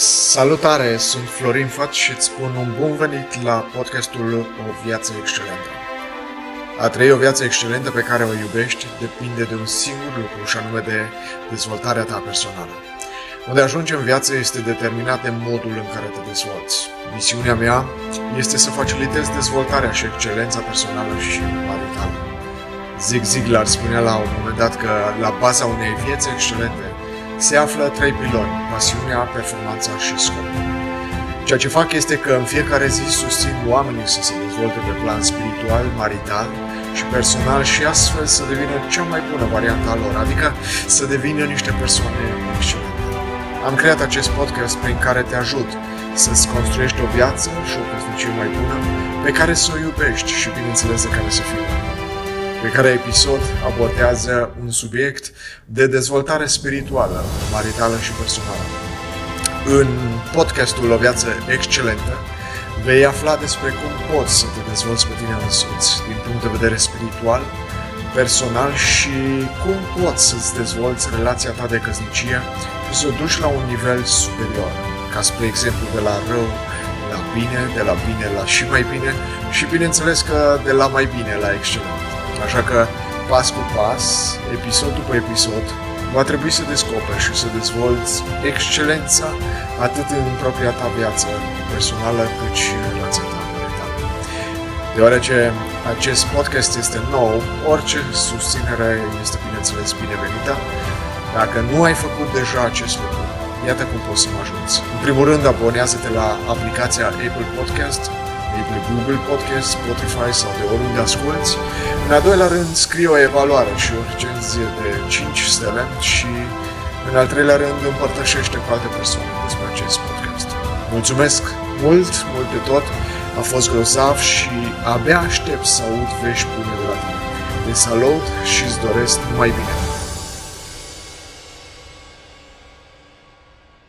Salutare, sunt Florin Fat și îți spun un bun venit la podcastul O Viață Excelentă. A trăi o viață excelentă pe care o iubești depinde de un singur lucru și anume de dezvoltarea ta personală. Unde ajungi în viață este determinat de modul în care te dezvolți. Misiunea mea este să facilitez dezvoltarea și excelența personală și maritală. Zig Ziglar spunea la un moment dat că la baza unei vieți excelente se află trei piloni, pasiunea, performanța și scopul. Ceea ce fac este că în fiecare zi susțin oamenii să se dezvolte pe plan spiritual, marital și personal și astfel să devină cea mai bună variantă a lor, adică să devină niște persoane excelente. Am creat acest podcast prin care te ajut să-ți construiești o viață și o căsnicie mai bună, pe care să o iubești și, bineînțeles, de care să fii fiecare episod abordează un subiect de dezvoltare spirituală, maritală și personală. În podcastul O Viață Excelentă vei afla despre cum poți să te dezvolți pe tine însuți din punct de vedere spiritual, personal și cum poți să-ți dezvolți relația ta de căsnicie și să o duci la un nivel superior, ca spre exemplu de la rău la bine, de la bine la și mai bine și bineînțeles că de la mai bine la excelent. Așa că, pas cu pas, episod după episod, va trebui să descoperi și să dezvolți excelența atât în propria ta viață personală, cât și în relația ta maritală. Deoarece acest podcast este nou, orice susținere este, bineînțeles, binevenită. Dacă nu ai făcut deja acest lucru, iată cum poți să mă ajuți. În primul rând, abonează-te la aplicația Apple Podcast, pe Google Podcast, Spotify sau de oriunde asculti. În al doilea rând, scrie o evaluare și o recenzie de 5 stele și în al treilea rând, împărtășește cu alte persoane despre acest podcast. Mulțumesc mult, mult de tot, a fost grozav și abia aștept să aud vești bune de la tine. Te salut și îți doresc numai bine!